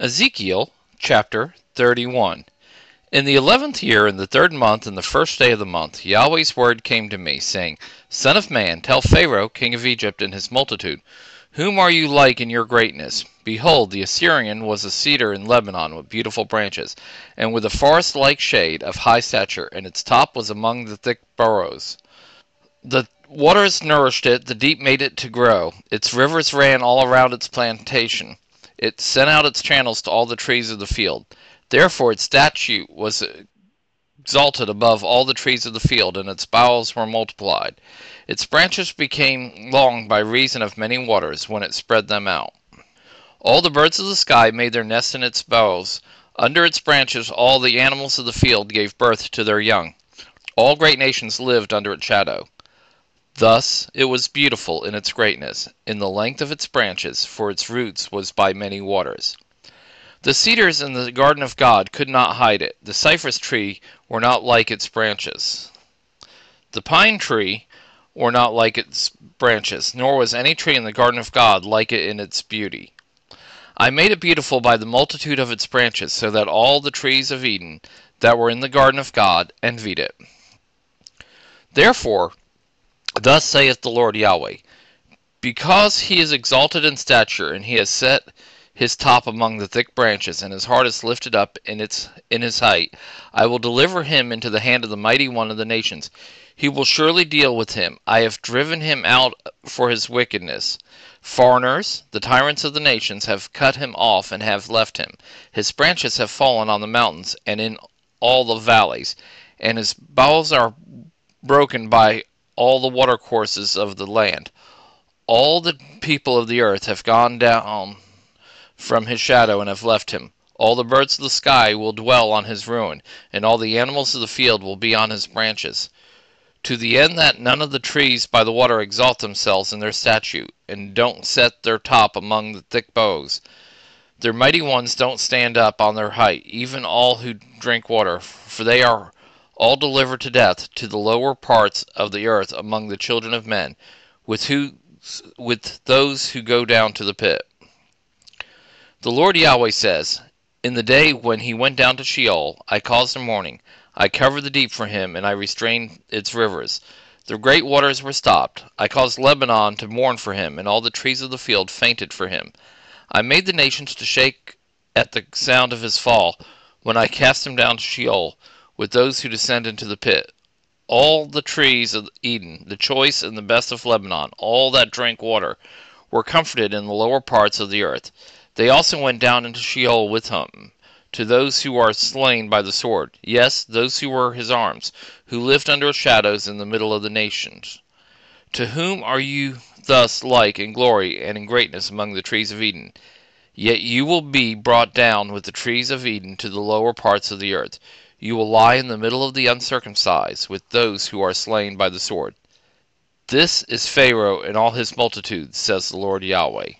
Ezekiel chapter 31. In the eleventh year, in the third month, in the first day of the month, Yahweh's word came to me, saying, Son of man, tell Pharaoh, king of Egypt, and his multitude, Whom are you like in your greatness? Behold, the Assyrian was a cedar in Lebanon, with beautiful branches, and with a forest like shade, of high stature, and its top was among the thick burrows. The waters nourished it, the deep made it to grow. Its rivers ran all around its plantation. It sent out its channels to all the trees of the field. Therefore its statute was exalted above all the trees of the field, and its boughs were multiplied. Its branches became long by reason of many waters, when it spread them out. All the birds of the sky made their nests in its boughs. Under its branches all the animals of the field gave birth to their young. All great nations lived under its shadow. Thus it was beautiful in its greatness, in the length of its branches, for its roots was by many waters. The cedars in the garden of God could not hide it. The cypress tree were not like its branches. The pine tree were not like its branches, nor was any tree in the garden of God like it in its beauty. I made it beautiful by the multitude of its branches, so that all the trees of Eden that were in the garden of God envied it. Therefore Thus saith the Lord Yahweh, Because he is exalted in stature, and he has set his top among the thick branches, and his heart is lifted up in its in his height, I will deliver him into the hand of the mighty one of the nations. He will surely deal with him. I have driven him out for his wickedness. Foreigners, the tyrants of the nations, have cut him off and have left him. His branches have fallen on the mountains and in all the valleys, and his boughs are broken by all the watercourses of the land. All the people of the earth have gone down from his shadow and have left him. All the birds of the sky will dwell on his ruin, and all the animals of the field will be on his branches, to the end that none of the trees by the water exalt themselves in their statute, and don't set their top among the thick boughs. Their mighty ones don't stand up on their height, even all who drink water, for they are all delivered to death to the lower parts of the earth among the children of men, with, who, with those who go down to the pit. The Lord Yahweh says, In the day when he went down to Sheol, I caused a mourning. I covered the deep for him, and I restrained its rivers. The great waters were stopped. I caused Lebanon to mourn for him, and all the trees of the field fainted for him. I made the nations to shake at the sound of his fall, when I cast him down to Sheol with those who descend into the pit. All the trees of Eden, the choice and the best of Lebanon, all that drank water, were comforted in the lower parts of the earth. They also went down into Sheol with him, to those who are slain by the sword, yes, those who were his arms, who lived under shadows in the middle of the nations. To whom are you thus like in glory and in greatness among the trees of Eden? Yet you will be brought down with the trees of Eden to the lower parts of the earth. You will lie in the middle of the uncircumcised, with those who are slain by the sword. This is Pharaoh and all his multitude, says the Lord Yahweh.